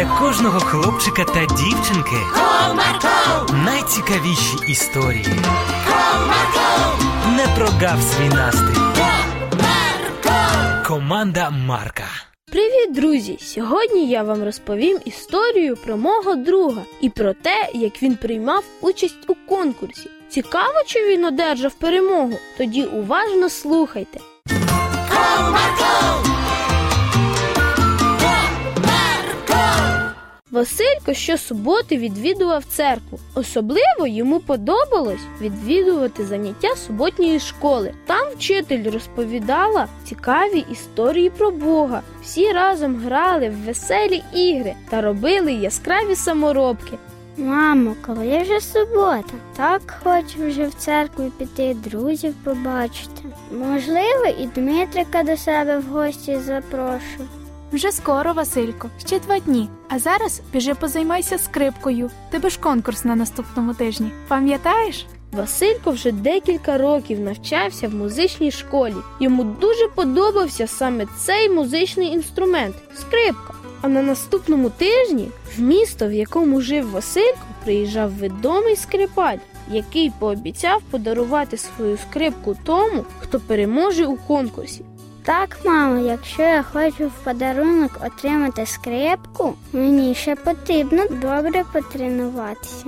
для кожного хлопчика та дівчинки Comarco, найцікавіші історії. Comarco, Не прогав свій настрій. Comarco. Команда Марка. Привіт, друзі! Сьогодні я вам розповім історію про мого друга і про те, як він приймав участь у конкурсі. Цікаво, чи він одержав перемогу? Тоді уважно слухайте. Василько щосуботи відвідував церкву. Особливо йому подобалось відвідувати заняття суботньої школи. Там вчитель розповідала цікаві історії про Бога. Всі разом грали в веселі ігри та робили яскраві саморобки. Мамо, коли вже субота? Так хочу вже в церкву піти, друзів побачити. Можливо, і Дмитрика до себе в гості запрошу. Вже скоро, Василько, ще два дні. А зараз біжи позаймайся скрипкою. Тебе ж конкурс на наступному тижні. Пам'ятаєш? Василько вже декілька років навчався в музичній школі. Йому дуже подобався саме цей музичний інструмент скрипка. А на наступному тижні в місто, в якому жив Василько, приїжджав відомий скрипаль, який пообіцяв подарувати свою скрипку тому, хто переможе у конкурсі. Так, мамо, якщо я хочу в подарунок отримати скрипку, мені ще потрібно добре потренуватися.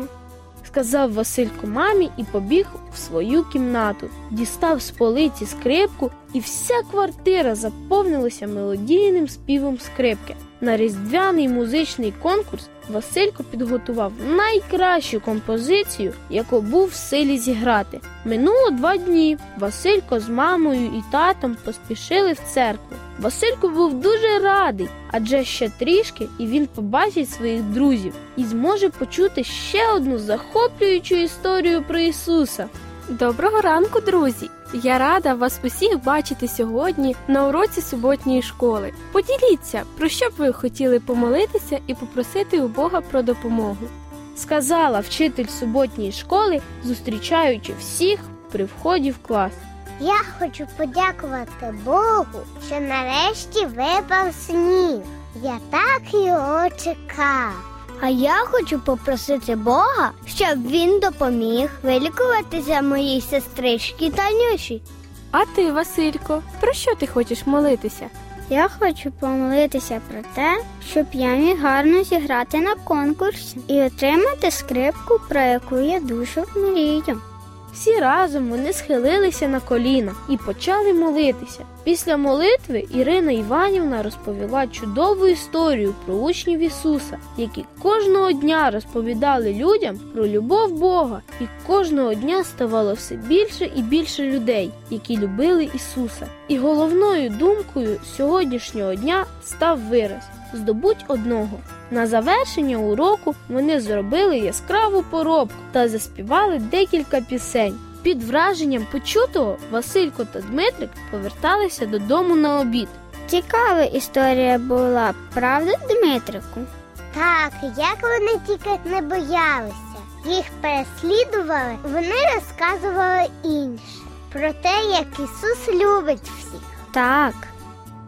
Сказав Василько мамі і побіг в свою кімнату, дістав з полиці скрипку, і вся квартира заповнилася мелодійним співом скрипки. На різдвяний музичний конкурс Василько підготував найкращу композицію, яку був в силі зіграти. Минуло два дні. Василько з мамою і татом поспішили в церкву. Василько був дуже радий, адже ще трішки і він побачить своїх друзів і зможе почути ще одну захоплюючу історію про Ісуса. Доброго ранку, друзі! Я рада вас усіх бачити сьогодні на уроці суботньої школи. Поділіться, про що б ви хотіли помолитися і попросити у Бога про допомогу. сказала вчитель суботньої школи, зустрічаючи всіх при вході в клас. Я хочу подякувати Богу, що нарешті випав сніг. Я так його чекав. А я хочу попросити Бога, щоб він допоміг вилікуватися моїй сестричці Танюші. А ти, Василько, про що ти хочеш молитися? Я хочу помолитися про те, щоб я міг гарно зіграти на конкурсі і отримати скрипку, про яку я дуже мрію. Всі разом вони схилилися на коліна і почали молитися. Після молитви Ірина Іванівна розповіла чудову історію про учнів Ісуса, які кожного дня розповідали людям про любов Бога, і кожного дня ставало все більше і більше людей, які любили Ісуса. І головною думкою сьогоднішнього дня став вираз здобуть одного. На завершення уроку вони зробили яскраву поробку та заспівали декілька пісень. Під враженням почутого Василько та Дмитрик поверталися додому на обід. Цікава історія була, правда, Дмитрику? Так, як вони тільки не боялися. Їх переслідували, вони розказували інше про те, як Ісус любить всіх. Так.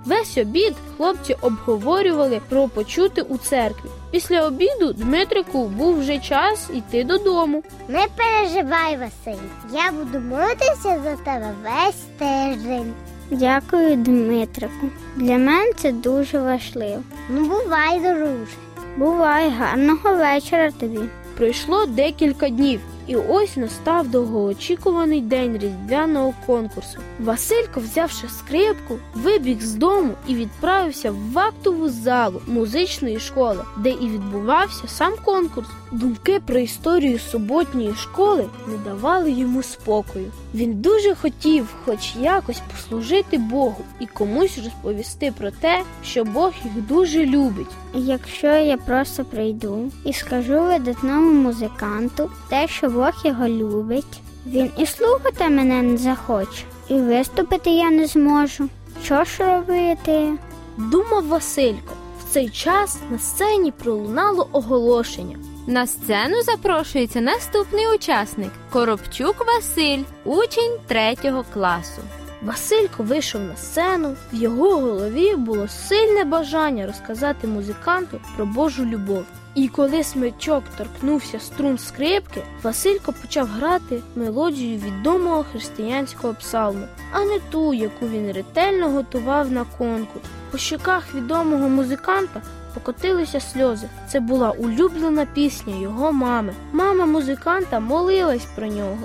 Весь обід хлопці обговорювали про почути у церкві. Після обіду Дмитрику був вже час йти додому. Не переживай, Василь. Я буду молитися за тебе весь тиждень. Дякую, Дмитрику. Для мене це дуже важливо. Ну, бувай, друже. Бувай, гарного вечора тобі. Пройшло декілька днів, і ось настав довгоочікуваний день різдвяного конкурсу. Василько, взявши скрипку, вибіг з дому і відправився в актову залу музичної школи, де і відбувався сам конкурс. Думки про історію суботньої школи не давали йому спокою. Він дуже хотів, хоч якось послужити Богу і комусь розповісти про те, що Бог їх дуже любить. Якщо я просто прийду і скажу видатному музиканту те, що Бог його любить, він і слухати мене не захоче, і виступити я не зможу. Що ж робити? Думав Василько. В цей час на сцені пролунало оголошення. На сцену запрошується наступний учасник Коробчук Василь, учень третього класу. Василько вийшов на сцену. В його голові було сильне бажання розказати музиканту про Божу любов. І коли смичок торкнувся струн скрипки, Василько почав грати мелодію відомого християнського псалму, а не ту, яку він ретельно готував на конкурс. По щоках відомого музиканта покотилися сльози. Це була улюблена пісня його мами. Мама музиканта молилась про нього.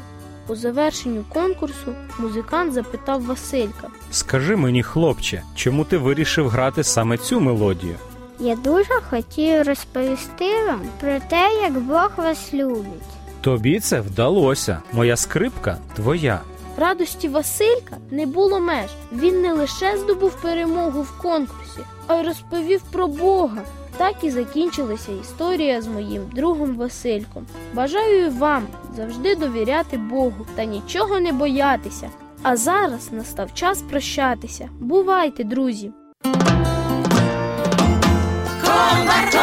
По завершенню конкурсу музикант запитав Василька. Скажи мені, хлопче, чому ти вирішив грати саме цю мелодію? Я дуже хотів розповісти вам про те, як Бог вас любить. Тобі це вдалося. Моя скрипка твоя. Радості Василька не було меж. Він не лише здобув перемогу в конкурсі, а й розповів про Бога. Так і закінчилася історія з моїм другом Васильком. Бажаю вам завжди довіряти Богу та нічого не боятися. А зараз настав час прощатися. Бувайте, друзі! bomba.